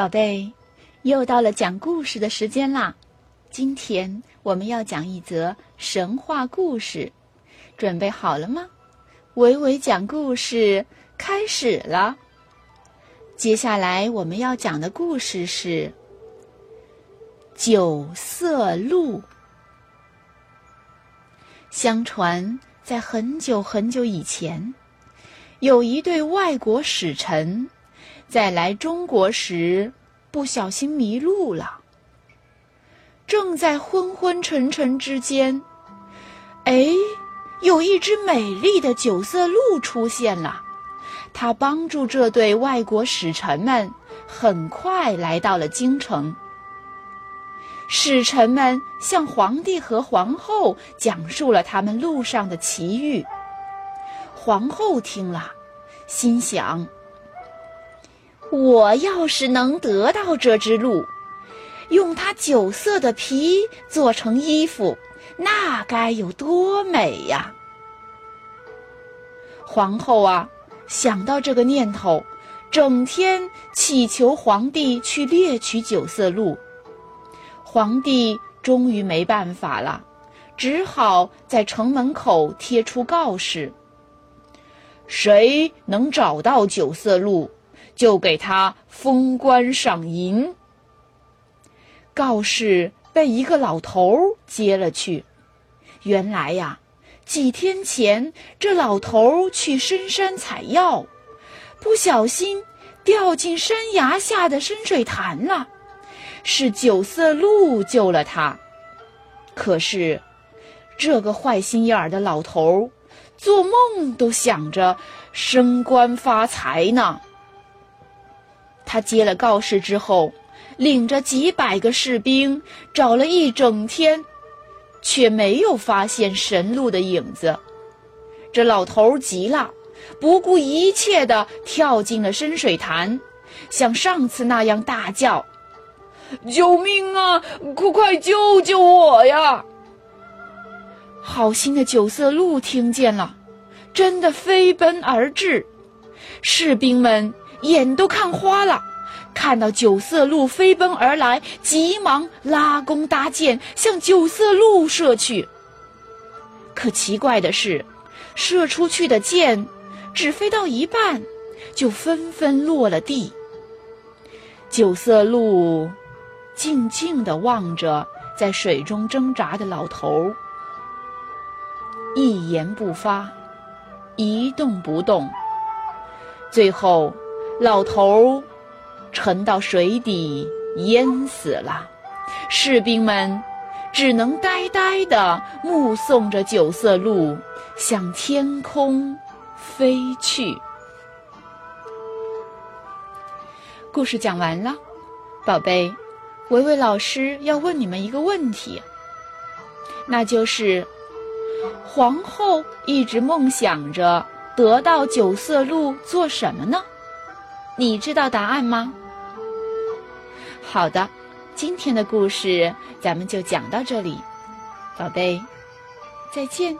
宝贝，又到了讲故事的时间啦！今天我们要讲一则神话故事，准备好了吗？伟伟讲故事开始了。接下来我们要讲的故事是《九色鹿》。相传，在很久很久以前，有一对外国使臣。在来中国时，不小心迷路了。正在昏昏沉沉之间，哎，有一只美丽的九色鹿出现了。它帮助这对外国使臣们，很快来到了京城。使臣们向皇帝和皇后讲述了他们路上的奇遇。皇后听了，心想。我要是能得到这只鹿，用它九色的皮做成衣服，那该有多美呀！皇后啊，想到这个念头，整天祈求皇帝去猎取九色鹿。皇帝终于没办法了，只好在城门口贴出告示：谁能找到九色鹿？就给他封官赏银。告示被一个老头接了去。原来呀，几天前这老头去深山采药，不小心掉进山崖下的深水潭了。是九色鹿救了他。可是，这个坏心眼儿的老头，做梦都想着升官发财呢。他接了告示之后，领着几百个士兵找了一整天，却没有发现神鹿的影子。这老头急了，不顾一切地跳进了深水潭，像上次那样大叫：“救命啊！快快救救我呀！”好心的九色鹿听见了，真的飞奔而至，士兵们。眼都看花了，看到九色鹿飞奔而来，急忙拉弓搭箭向九色鹿射去。可奇怪的是，射出去的箭只飞到一半，就纷纷落了地。九色鹿静静地望着在水中挣扎的老头，一言不发，一动不动。最后。老头沉到水底淹死了，士兵们只能呆呆地目送着九色鹿向天空飞去。故事讲完了，宝贝，维维老师要问你们一个问题，那就是皇后一直梦想着得到九色鹿做什么呢？你知道答案吗？好的，今天的故事咱们就讲到这里，宝贝，再见。